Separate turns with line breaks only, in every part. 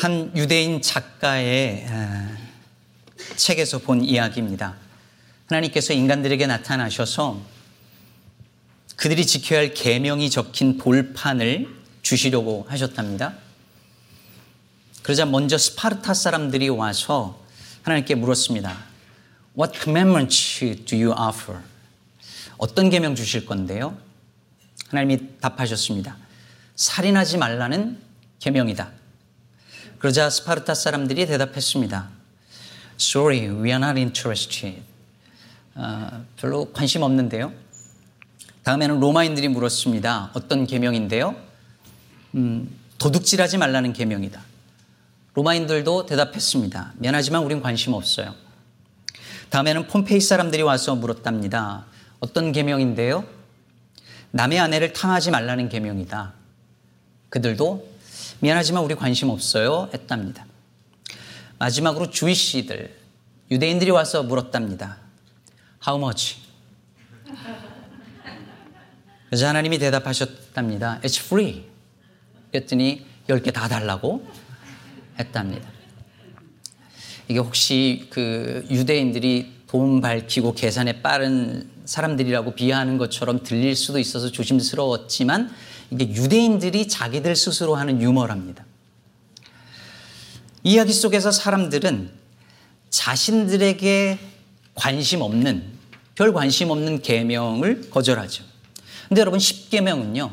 한 유대인 작가의 책에서 본 이야기입니다. 하나님께서 인간들에게 나타나셔서 그들이 지켜야 할 계명이 적힌 돌판을 주시려고 하셨답니다. 그러자 먼저 스파르타 사람들이 와서 하나님께 물었습니다. What commandments do you offer? 어떤 계명 주실 건데요? 하나님이 답하셨습니다. 살인하지 말라는 계명이다. 그러자 스파르타 사람들이 대답했습니다. Sorry, we are not interested. 어, 별로 관심 없는데요. 다음에는 로마인들이 물었습니다. 어떤 계명인데요? 음, 도둑질하지 말라는 계명이다. 로마인들도 대답했습니다. 미안하지만 우린 관심 없어요. 다음에는 폼페이 사람들이 와서 물었답니다. 어떤 계명인데요? 남의 아내를 탕하지 말라는 계명이다. 그들도 미안하지만 우리 관심 없어요 했답니다. 마지막으로 주이씨들 유대인들이 와서 물었답니다. How much? 그래서 하나님이 대답하셨답니다. It's free. 그랬더니 10개 다 달라고 했답니다. 이게 혹시 그 유대인들이 돈 밝히고 계산에 빠른 사람들이라고 비하하는 것처럼 들릴 수도 있어서 조심스러웠지만 이게 유대인들이 자기들 스스로 하는 유머랍니다. 이야기 속에서 사람들은 자신들에게 관심 없는 별 관심 없는 계명을 거절하죠. 근데 여러분 10계명은요.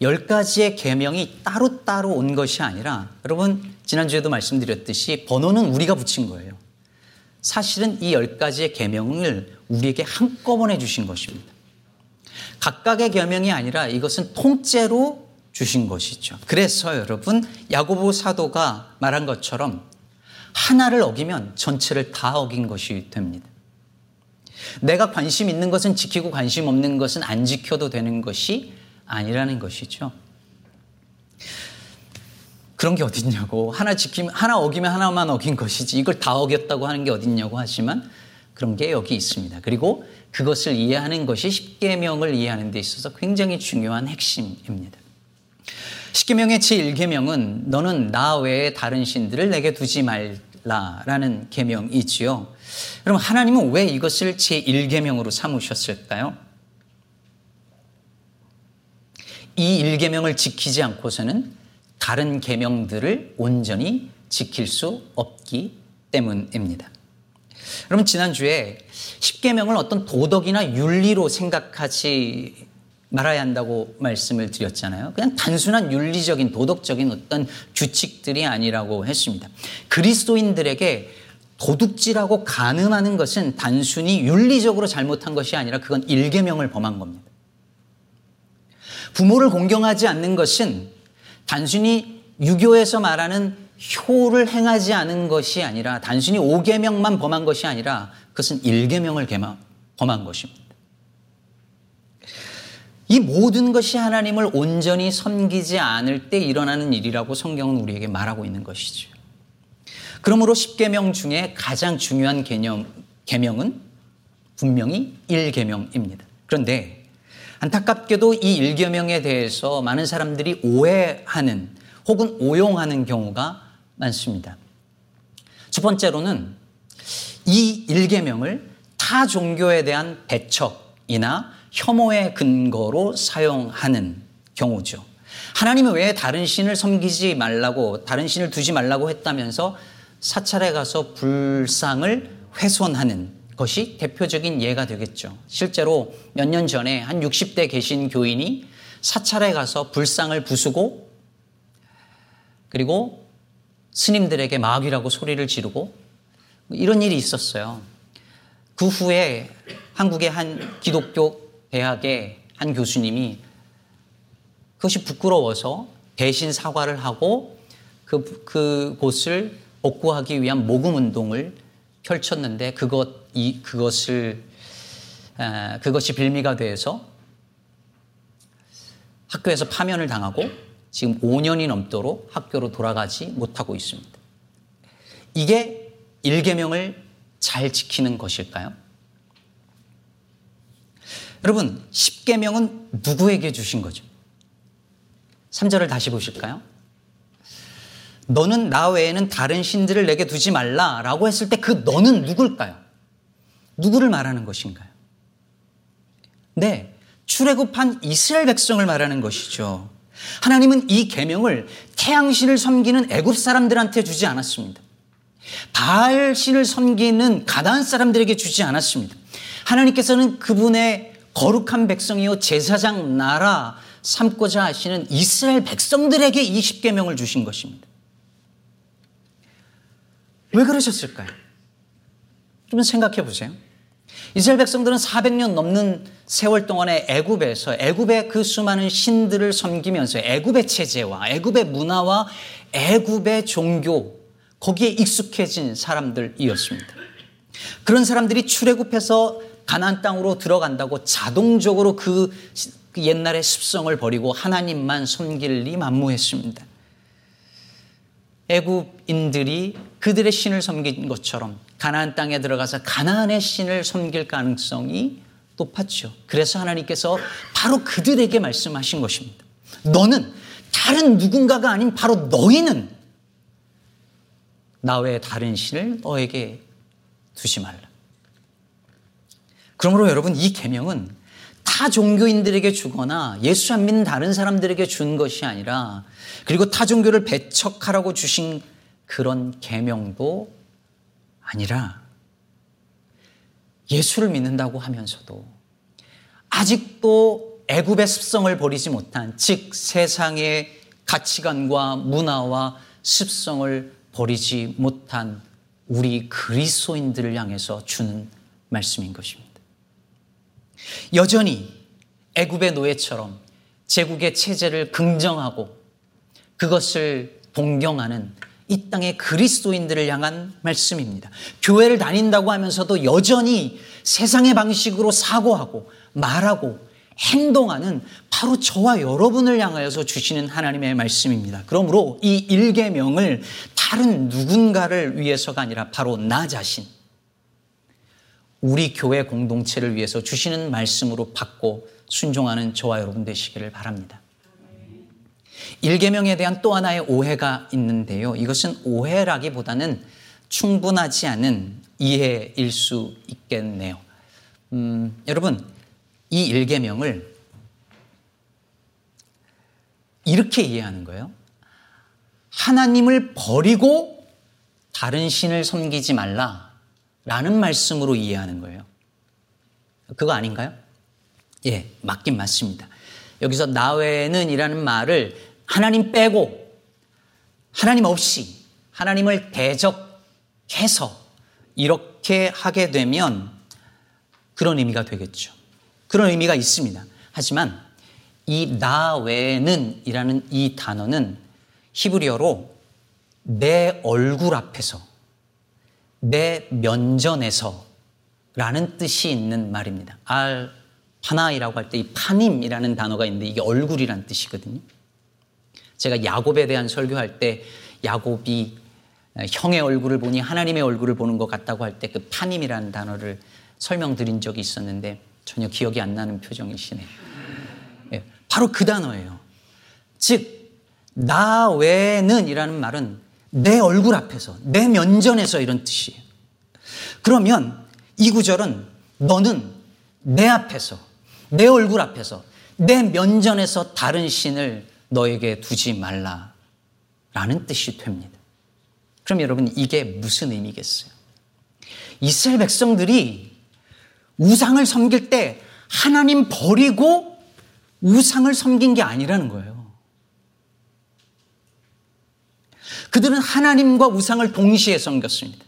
10가지의 계명이 따로따로 온 것이 아니라 여러분 지난주에도 말씀드렸듯이 번호는 우리가 붙인 거예요. 사실은 이 10가지의 계명을 우리에게 한꺼번에 주신 것입니다. 각각의 계명이 아니라 이것은 통째로 주신 것이죠. 그래서 여러분 야고보 사도가 말한 것처럼 하나를 어기면 전체를 다 어긴 것이 됩니다. 내가 관심 있는 것은 지키고 관심 없는 것은 안 지켜도 되는 것이 아니라는 것이죠. 그런 게 어딨냐고. 하나 지키면, 하나 어기면 하나만 어긴 것이지. 이걸 다 어겼다고 하는 게 어딨냐고 하지만 그런 게 여기 있습니다. 그리고 그것을 이해하는 것이 십계명을 이해하는 데 있어서 굉장히 중요한 핵심입니다. 십계명의 제1계명은 너는 나 외에 다른 신들을 내게 두지 말라라는 계명이지요. 여러분 하나님은 왜 이것을 제1계명으로 삼으셨을까요? 이 1계명을 지키지 않고서는 다른 계명들을 온전히 지킬 수 없기 때문입니다. 여러분 지난주에 10계명을 어떤 도덕이나 윤리로 생각하지 말아야 한다고 말씀을 드렸잖아요. 그냥 단순한 윤리적인 도덕적인 어떤 규칙들이 아니라고 했습니다. 그리스도인들에게 도둑질하고 간음하는 것은 단순히 윤리적으로 잘못한 것이 아니라 그건 일계명을 범한 겁니다. 부모를 공경하지 않는 것은 단순히 유교에서 말하는 효를 행하지 않은 것이 아니라 단순히 5계명만 범한 것이 아니라 그것은 1계명을 범한 것입니다. 이 모든 것이 하나님을 온전히 섬기지 않을 때 일어나는 일이라고 성경은 우리에게 말하고 있는 것이죠. 그러므로 10계명 중에 가장 중요한 개념, 계명은 분명히 1계명입니다. 그런데 안타깝게도 이 1계명에 대해서 많은 사람들이 오해하는 혹은 오용하는 경우가 많습니다. 첫 번째로는 이 1계명을 타 종교에 대한 배척이나 혐오의 근거로 사용하는 경우죠. 하나님이 왜 다른 신을 섬기지 말라고, 다른 신을 두지 말라고 했다면서 사찰에 가서 불상을 훼손하는 것이 대표적인 예가 되겠죠. 실제로 몇 년 전에 한 60대 계신 교인이 사찰에 가서 불상을 부수고 그리고 스님들에게 마귀라고 소리를 지르고 이런 일이 있었어요. 그 후에 한국의 한 기독교 대학의 한 교수님이 그것이 부끄러워서 대신 사과를 하고 그, 그곳을 복구하기 위한 모금 운동을 펼쳤는데 그것, 이, 그것을, 에, 그것이 빌미가 돼서 학교에서 파면을 당하고 지금 5년이 넘도록 학교로 돌아가지 못하고 있습니다. 이게 1계명을 잘 지키는 것일까요? 여러분, 10계명은 누구에게 주신 거죠? 3절을 다시 보실까요? 너는 나 외에는 다른 신들을 내게 두지 말라라고 했을 때 그 너는 누굴까요? 누구를 말하는 것인가요? 네, 출애굽한 이스라엘 백성을 말하는 것이죠. 하나님은 이 계명을 태양신을 섬기는 애굽 사람들한테 주지 않았습니다. 바알 신을 섬기는 가나안 사람들에게 주지 않았습니다. 하나님께서는 그분의 거룩한 백성이요 제사장 나라 삼고자 하시는 이스라엘 백성들에게 이 십계명을 주신 것입니다. 왜 그러셨을까요? 좀 생각해 보세요. 이스라엘 백성들은 400년 넘는 세월 동안에 애굽에서 애굽의 그 수많은 신들을 섬기면서 애굽의 체제와 애굽의 문화와 애굽의 종교 거기에 익숙해진 사람들이었습니다. 그런 사람들이 출애굽해서 가나안 땅으로 들어간다고 자동적으로 그 옛날의 습성을 버리고 하나님만 섬길 리 만무했습니다. 애굽인들이 그들의 신을 섬긴 것처럼 가나안 땅에 들어가서 가나안의 신을 섬길 가능성이 높았죠. 그래서 하나님께서 바로 그들에게 말씀하신 것입니다. 너는 다른 누군가가 아닌 바로 너희는 나 외에 다른 신을 너에게 두지 말라. 그러므로 여러분 이 계명은 타 종교인들에게 주거나 예수 안 믿는 다른 사람들에게 준 것이 아니라 그리고 타 종교를 배척하라고 주신 그런 계명도 아니라 예수를 믿는다고 하면서도 아직도 애굽의 습성을 버리지 못한 즉 세상의 가치관과 문화와 습성을 버리지 못한 우리 그리스도인들을 향해서 주는 말씀인 것입니다. 여전히 애굽의 노예처럼 제국의 체제를 긍정하고 그것을 동경하는 이 땅의 그리스도인들을 향한 말씀입니다. 교회를 다닌다고 하면서도 여전히 세상의 방식으로 사고하고 말하고 행동하는 바로 저와 여러분을 향하여서 주시는 하나님의 말씀입니다. 그러므로 이 일계명을 다른 누군가를 위해서가 아니라 바로 나 자신, 우리 교회 공동체를 위해서 주시는 말씀으로 받고 순종하는 저와 여러분 되시기를 바랍니다. 일계명에 대한 또 하나의 오해가 있는데요. 이것은 오해라기보다는 충분하지 않은 이해일 수 있겠네요. 음, 여러분, 이 일계명을 이렇게 이해하는 거예요. 하나님을 버리고 다른 신을 섬기지 말라. 라는 말씀으로 이해하는 거예요. 그거 아닌가요? 예, 맞긴 맞습니다. 여기서 나 외에는 이라는 말을 하나님 빼고 하나님 없이 하나님을 대적해서 이렇게 하게 되면 그런 의미가 되겠죠. 그런 의미가 있습니다. 하지만 이 나 외에는 이라는 이 단어는 히브리어로 내 얼굴 앞에서 내 면전에서 라는 뜻이 있는 말입니다. 알 파나이라고 할 때 이 파님이라는 단어가 있는데 이게 얼굴이란 뜻이거든요. 제가 야곱에 대한 설교할 때 야곱이 형의 얼굴을 보니 하나님의 얼굴을 보는 것 같다고 할 때 그 파님이라는 단어를 설명드린 적이 있었는데 전혀 기억이 안 나는 표정이시네요. 예, 바로 그 단어예요. 즉, 나 외에는 이라는 말은 내 얼굴 앞에서, 내 면전에서 이런 뜻이에요. 그러면 이 구절은 너는 내 앞에서, 내 얼굴 앞에서, 내 면전에서 다른 신을 너에게 두지 말라. 라는 뜻이 됩니다. 그럼 여러분, 이게 무슨 의미겠어요? 이스라엘 백성들이 우상을 섬길 때 하나님 버리고 우상을 섬긴 게 아니라는 거예요. 그들은 하나님과 우상을 동시에 섬겼습니다.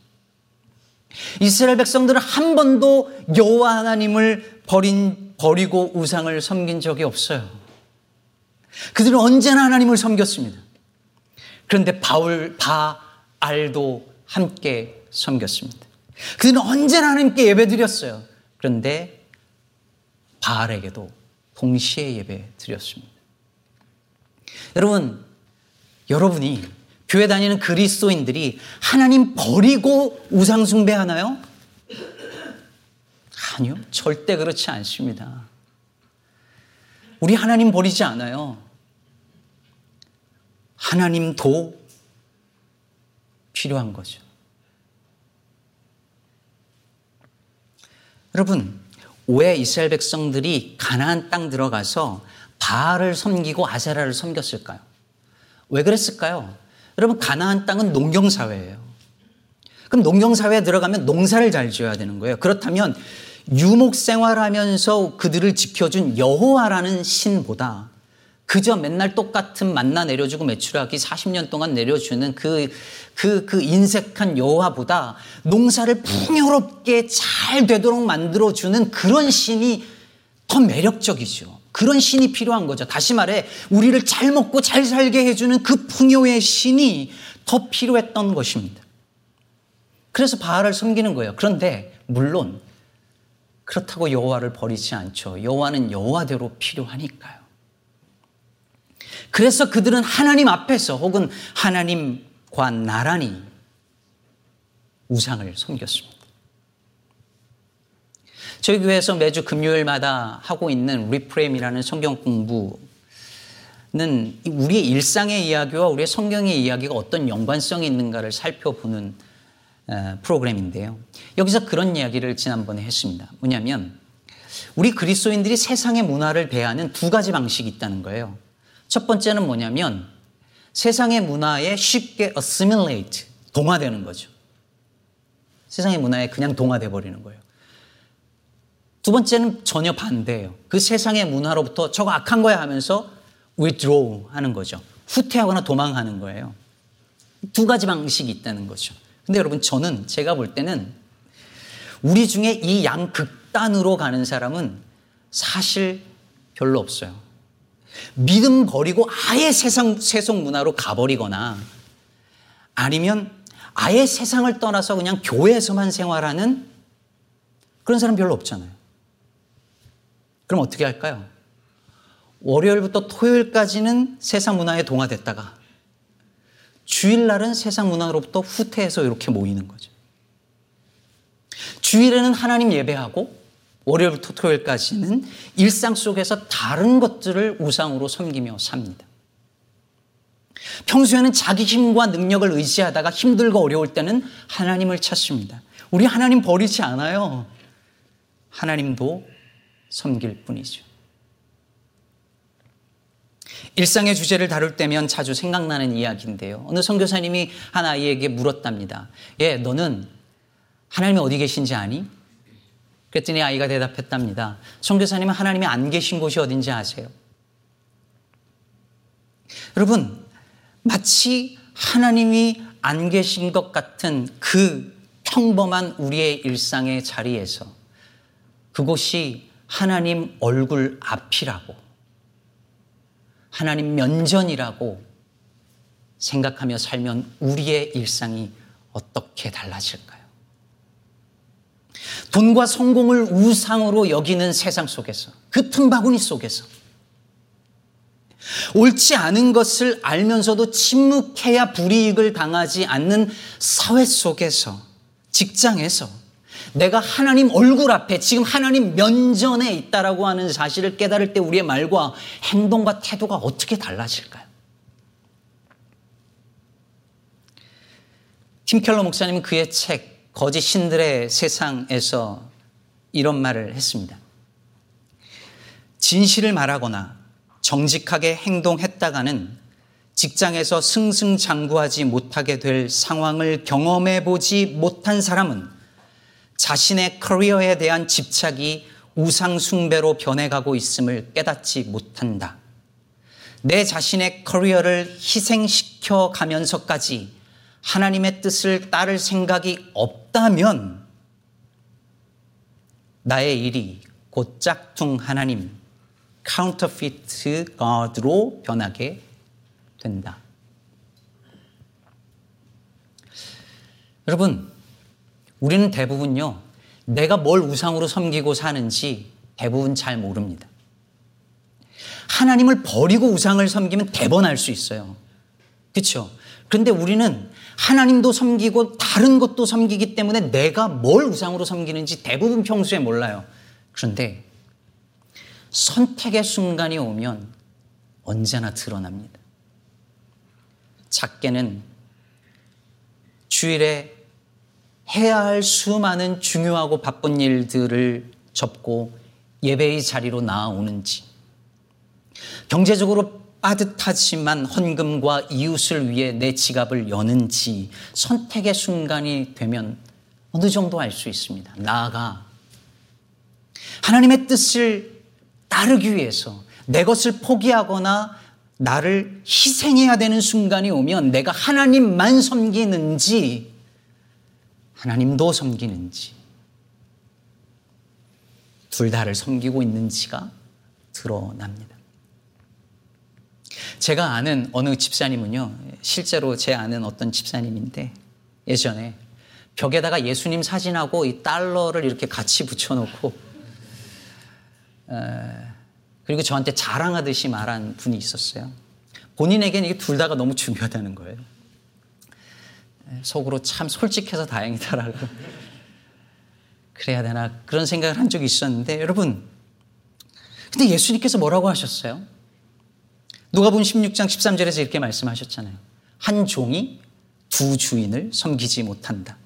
이스라엘 백성들은 한 번도 여호와 하나님을 버린 버리고 우상을 섬긴 적이 없어요. 그들은 언제나 하나님을 섬겼습니다. 그런데 바울 바알도 함께 섬겼습니다. 그들은 언제나 하나님께 예배드렸어요. 그런데 바알에게도 동시에 예배 드렸습니다. 여러분, 여러분이 교회 다니는 그리스도인들이 하나님 버리고 우상 숭배하나요? 아니요. 절대 그렇지 않습니다. 우리 하나님 버리지 않아요. 하나님도 필요한 거죠. 여러분, 왜 이스라엘 백성들이 가나안 땅 들어가서 바알을 섬기고 아세라를 섬겼을까요? 왜 그랬을까요? 여러분, 가나안 땅은 농경 사회예요. 그럼 농경 사회에 들어가면 농사를 잘 지어야 되는 거예요. 그렇다면 유목 생활하면서 그들을 지켜준 여호와라는 신보다 그저 맨날 똑같은 만나 내려주고 매출하기 40년 동안 내려주는 그, 그, 그 인색한 여호와보다 농사를 풍요롭게 잘 되도록 만들어주는 그런 신이 더 매력적이죠. 그런 신이 필요한 거죠. 다시 말해, 우리를 잘 먹고 잘 살게 해주는 그 풍요의 신이 더 필요했던 것입니다. 그래서 바알을 섬기는 거예요. 그런데, 물론, 그렇다고 여호와를 버리지 않죠. 여호와는 여호와대로 필요하니까요. 그래서 그들은 하나님 앞에서 혹은 하나님과 나란히 우상을 섬겼습니다. 저희 교회에서 매주 금요일마다 하고 있는 Reframe이라는 성경 공부는 우리의 일상의 이야기와 우리의 성경의 이야기가 어떤 연관성이 있는가를 살펴보는 프로그램인데요. 여기서 그런 이야기를 지난번에 했습니다. 뭐냐면 우리 그리스도인들이 세상의 문화를 대하는 두 가지 방식이 있다는 거예요. 첫 번째는 뭐냐면 세상의 문화에 쉽게 assimilate, 동화되는 거죠. 세상의 문화에 그냥 동화돼 버리는 거예요. 두 번째는 전혀 반대예요. 그 세상의 문화로부터 저거 악한 거야 하면서 withdraw 하는 거죠. 후퇴하거나 도망하는 거예요. 두 가지 방식이 있다는 거죠. 근데 여러분 저는 제가 볼 때는 우리 중에 이 양 극단으로 가는 사람은 사실 별로 없어요. 믿음 버리고 아예 세상, 세속 문화로 가버리거나 아니면 아예 세상을 떠나서 그냥 교회에서만 생활하는 그런 사람 별로 없잖아요. 그럼 어떻게 할까요? 월요일부터 토요일까지는 세상 문화에 동화됐다가 주일날은 세상 문화로부터 후퇴해서 이렇게 모이는 거죠. 주일에는 하나님 예배하고 월요일부터 토요일까지는 일상 속에서 다른 것들을 우상으로 섬기며 삽니다. 평소에는 자기 힘과 능력을 의지하다가 힘들고 어려울 때는 하나님을 찾습니다. 우리 하나님 버리지 않아요. 하나님도 섬길 뿐이죠. 일상의 주제를 다룰 때면 자주 생각나는 이야기인데요. 어느 선교사님이 한 아이에게 물었답니다. 예, 너는 하나님이 어디 계신지 아니? 그랬더니 아이가 대답했답니다. 선교사님은 하나님이 안 계신 곳이 어딘지 아세요? 여러분, 마치 하나님이 안 계신 것 같은 그 평범한 우리의 일상의 자리에서 그곳이 하나님 얼굴 앞이라고 하나님 면전이라고 생각하며 살면 우리의 일상이 어떻게 달라질까요? 돈과 성공을 우상으로 여기는 세상 속에서 그 틈바구니 속에서 옳지 않은 것을 알면서도 침묵해야 불이익을 당하지 않는 사회 속에서 직장에서 내가 하나님 얼굴 앞에 지금 하나님 면전에 있다라고 하는 사실을 깨달을 때 우리의 말과 행동과 태도가 어떻게 달라질까요? 팀 켈러 목사님은 그의 책 거짓 신들의 세상에서 이런 말을 했습니다. 진실을 말하거나 정직하게 행동했다가는 직장에서 승승장구하지 못하게 될 상황을 경험해 보지 못한 사람은 자신의 커리어에 대한 집착이 우상숭배로 변해가고 있음을 깨닫지 못한다. 내 자신의 커리어를 희생시켜 가면서까지 하나님의 뜻을 따를 생각이 없다면 나의 일이 곧 짝퉁 하나님, counterfeit God로 변하게 된다. 여러분, 우리는 대부분요, 내가 뭘 우상으로 섬기고 사는지 대부분 잘 모릅니다. 하나님을 버리고 우상을 섬기면 대번 알 수 있어요. 그렇죠? 그런데 우리는 하나님도 섬기고 다른 것도 섬기기 때문에 내가 뭘 우상으로 섬기는지 대부분 평소에 몰라요. 그런데 선택의 순간이 오면 언제나 드러납니다. 작게는 주일에 해야 할 수많은 중요하고 바쁜 일들을 접고 예배의 자리로 나아오는지, 경제적으로 빠듯하지만 헌금과 이웃을 위해 내 지갑을 여는지 선택의 순간이 되면 어느 정도 알 수 있습니다. 나아가 하나님의 뜻을 따르기 위해서 내 것을 포기하거나 나를 희생해야 되는 순간이 오면 내가 하나님만 섬기는지 하나님도 섬기는지 둘 다를 섬기고 있는지가 드러납니다. 제가 아는 어느 집사님은요, 실제로 제 아는 어떤 집사님인데 예전에 벽에다가 예수님 사진하고 이 달러를 이렇게 같이 붙여놓고 그리고 저한테 자랑하듯이 말한 분이 있었어요. 본인에게는 이게 둘 다가 너무 중요하다는 거예요. 속으로 참 솔직해서 다행이다라고 그래야 되나 그런 생각을 한 적이 있었는데 여러분 근데 예수님께서 뭐라고 하셨어요? 누가복음 16장 13절에서 이렇게 말씀하셨잖아요. 한 종이 두 주인을 섬기지 못한다.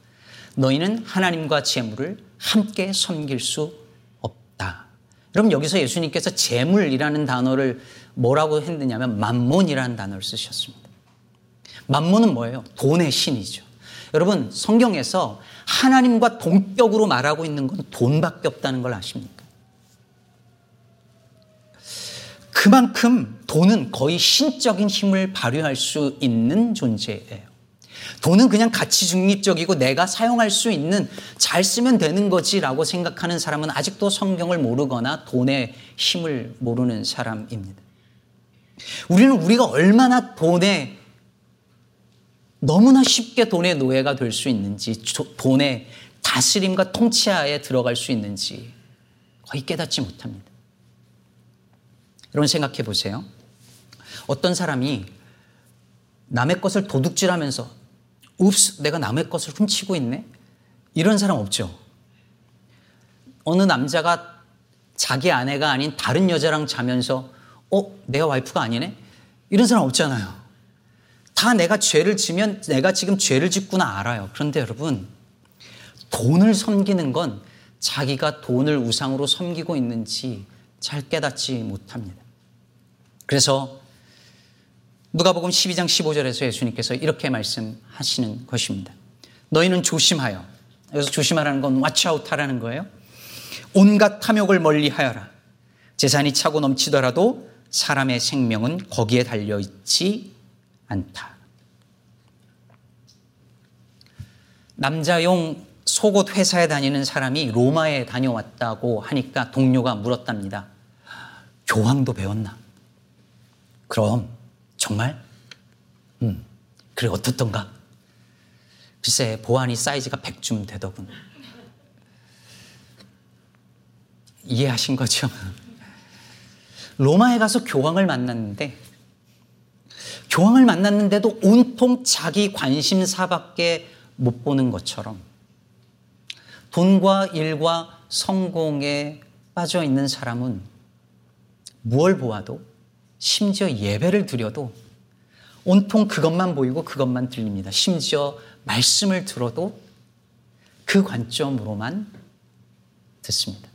너희는 하나님과 재물을 함께 섬길 수 없다. 여러분 여기서 예수님께서 재물이라는 단어를 뭐라고 했느냐면 만몬이라는 단어를 쓰셨습니다. 만몬은 뭐예요? 돈의 신이죠. 여러분 성경에서 하나님과 동격으로 말하고 있는 건 돈밖에 없다는 걸 아십니까? 그만큼 돈은 거의 신적인 힘을 발휘할 수 있는 존재예요. 돈은 그냥 가치 중립적이고 내가 사용할 수 있는 잘 쓰면 되는 거지라고 생각하는 사람은 아직도 성경을 모르거나 돈의 힘을 모르는 사람입니다. 우리는 우리가 얼마나 돈에 너무나 쉽게 돈의 노예가 될 수 있는지, 돈의 다스림과 통치하에 들어갈 수 있는지 거의 깨닫지 못합니다. 여러분 생각해 보세요. 어떤 사람이 남의 것을 도둑질하면서 읍스 내가 남의 것을 훔치고 있네? 이런 사람 없죠. 어느 남자가 자기 아내가 아닌 다른 여자랑 자면서 어? 내가 와이프가 아니네? 이런 사람 없잖아요. 다 내가 죄를 지면 내가 지금 죄를 짓구나 알아요. 그런데 여러분, 돈을 섬기는 건 자기가 돈을 우상으로 섬기고 있는지 잘 깨닫지 못합니다. 그래서 누가복음 12장 15절에서 예수님께서 이렇게 말씀하시는 것입니다. 너희는 조심하여. 여기서 조심하라는 건 watch out 하라는 거예요. 온갖 탐욕을 멀리 하여라. 재산이 차고 넘치더라도 사람의 생명은 거기에 달려 있지 않다. 남자용 속옷 회사에 다니는 사람이 로마에 다녀왔다고 하니까 동료가 물었답니다. 교황도 배웠나? 그럼 정말? 음, 그래 어떻던가? 글쎄 보안이 사이즈가 100쯤 되더군. 이해하신 거죠? 로마에 가서 교황을 만났는데 교황을 만났는데도 온통 자기 관심사밖에 못 보는 것처럼 돈과 일과 성공에 빠져 있는 사람은 무얼 보아도 심지어 예배를 드려도 온통 그것만 보이고 그것만 들립니다. 심지어 말씀을 들어도 그 관점으로만 듣습니다.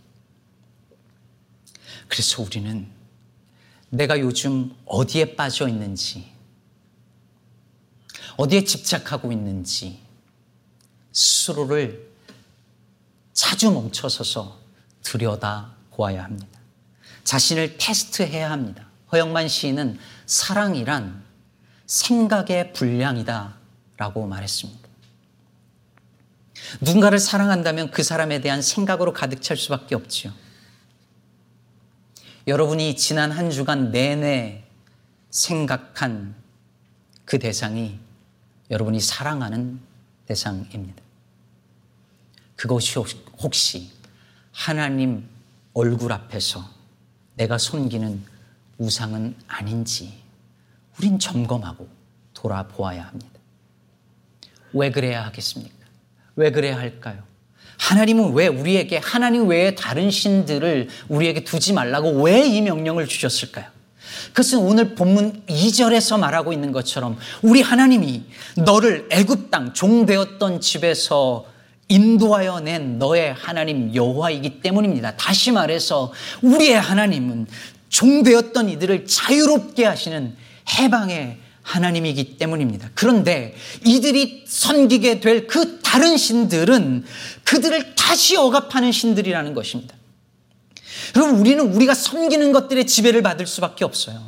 그래서 우리는 내가 요즘 어디에 빠져 있는지, 어디에 집착하고 있는지 스스로를 자주 멈춰서서 들여다 보아야 합니다. 자신을 테스트해야 합니다. 허영만 시인은 사랑이란 생각의 분량이다 라고 말했습니다. 누군가를 사랑한다면 그 사람에 대한 생각으로 가득 찰 수밖에 없지요. 여러분이 지난 한 주간 내내 생각한 그 대상이 여러분이 사랑하는 대상입니다. 그것이 혹시 하나님 얼굴 앞에서 내가 섬기는 우상은 아닌지 우린 점검하고 돌아보아야 합니다. 왜 그래야 하겠습니까? 왜 그래야 할까요? 하나님은 왜 우리에게 하나님 외에 다른 신들을 우리에게 두지 말라고 왜 이 명령을 주셨을까요? 그것은 오늘 본문 2절에서 말하고 있는 것처럼 우리 하나님이 너를 애굽 땅 종되었던 집에서 인도하여 낸 너의 하나님 여호와이기 때문입니다. 다시 말해서 우리의 하나님은 종되었던 이들을 자유롭게 하시는 해방의 하나님이기 때문입니다. 그런데 이들이 섬기게 될 그 다른 신들은 그들을 다시 억압하는 신들이라는 것입니다. 여러분, 우리는 우리가 섬기는 것들의 지배를 받을 수밖에 없어요.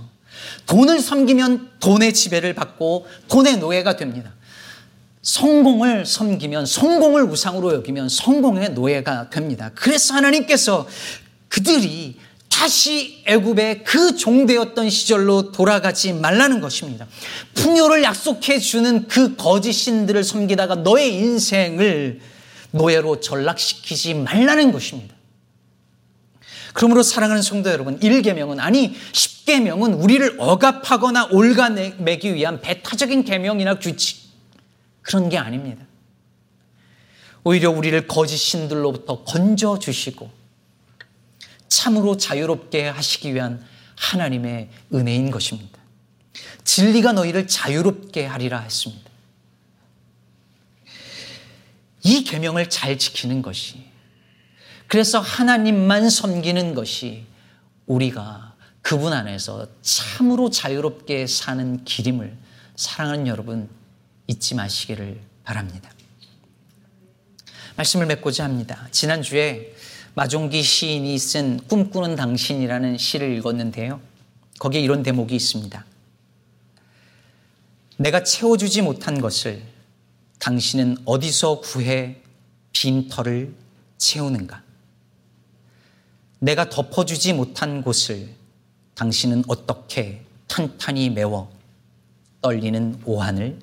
돈을 섬기면 돈의 지배를 받고 돈의 노예가 됩니다. 성공을 섬기면 성공을 우상으로 여기면 성공의 노예가 됩니다. 그래서 하나님께서 그들이 다시 애굽의 그 종되었던 시절로 돌아가지 말라는 것입니다. 풍요를 약속해 주는 그 거짓 신들을 섬기다가 너의 인생을 노예로 전락시키지 말라는 것입니다. 그러므로 사랑하는 성도 여러분, 1계명은 아니 10계명은 우리를 억압하거나 올가매기 위한 배타적인 계명이나 규칙 그런 게 아닙니다. 오히려 우리를 거짓 신들로부터 건져 주시고 참으로 자유롭게 하시기 위한 하나님의 은혜인 것입니다. 진리가 너희를 자유롭게 하리라 했습니다. 이 계명을 잘 지키는 것이 그래서 하나님만 섬기는 것이 우리가 그분 안에서 참으로 자유롭게 사는 길임을 사랑하는 여러분 잊지 마시기를 바랍니다. 말씀을 맺고자 합니다. 지난주에 마종기 시인이 쓴 꿈꾸는 당신이라는 시를 읽었는데요. 거기에 이런 대목이 있습니다. 내가 채워주지 못한 것을 당신은 어디서 구해 빈 터를 채우는가? 내가 덮어주지 못한 곳을 당신은 어떻게 탄탄히 메워 떨리는 오한을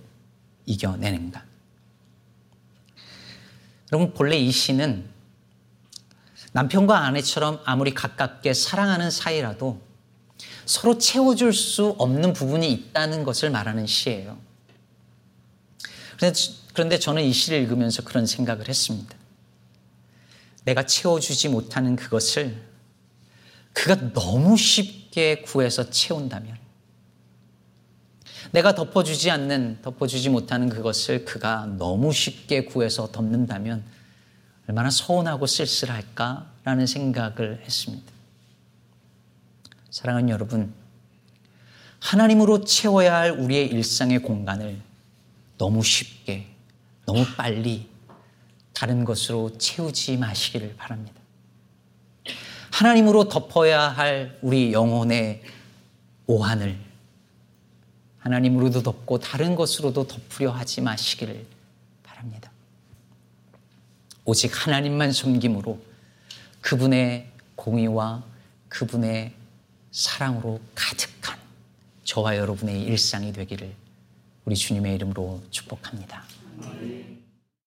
이겨내는가? 여러분, 본래 이 시는 남편과 아내처럼 아무리 가깝게 사랑하는 사이라도 서로 채워줄 수 없는 부분이 있다는 것을 말하는 시예요. 그런데 저는 이 시를 읽으면서 그런 생각을 했습니다. 내가 채워주지 못하는 그것을 그가 너무 쉽게 구해서 채운다면 내가 덮어주지 않는, 덮어주지 못하는 그것을 그가 너무 쉽게 구해서 덮는다면 얼마나 서운하고 쓸쓸할까라는 생각을 했습니다. 사랑하는 여러분, 하나님으로 채워야 할 우리의 일상의 공간을 너무 쉽게, 너무 빨리 다른 것으로 채우지 마시기를 바랍니다. 하나님으로 덮어야 할 우리 영혼의 오한을 하나님으로도 덮고 다른 것으로도 덮으려 하지 마시기를 바랍니다. 오직 하나님만 섬김으로 그분의 공의와 그분의 사랑으로 가득한 저와 여러분의 일상이 되기를 우리 주님의 이름으로 축복합니다.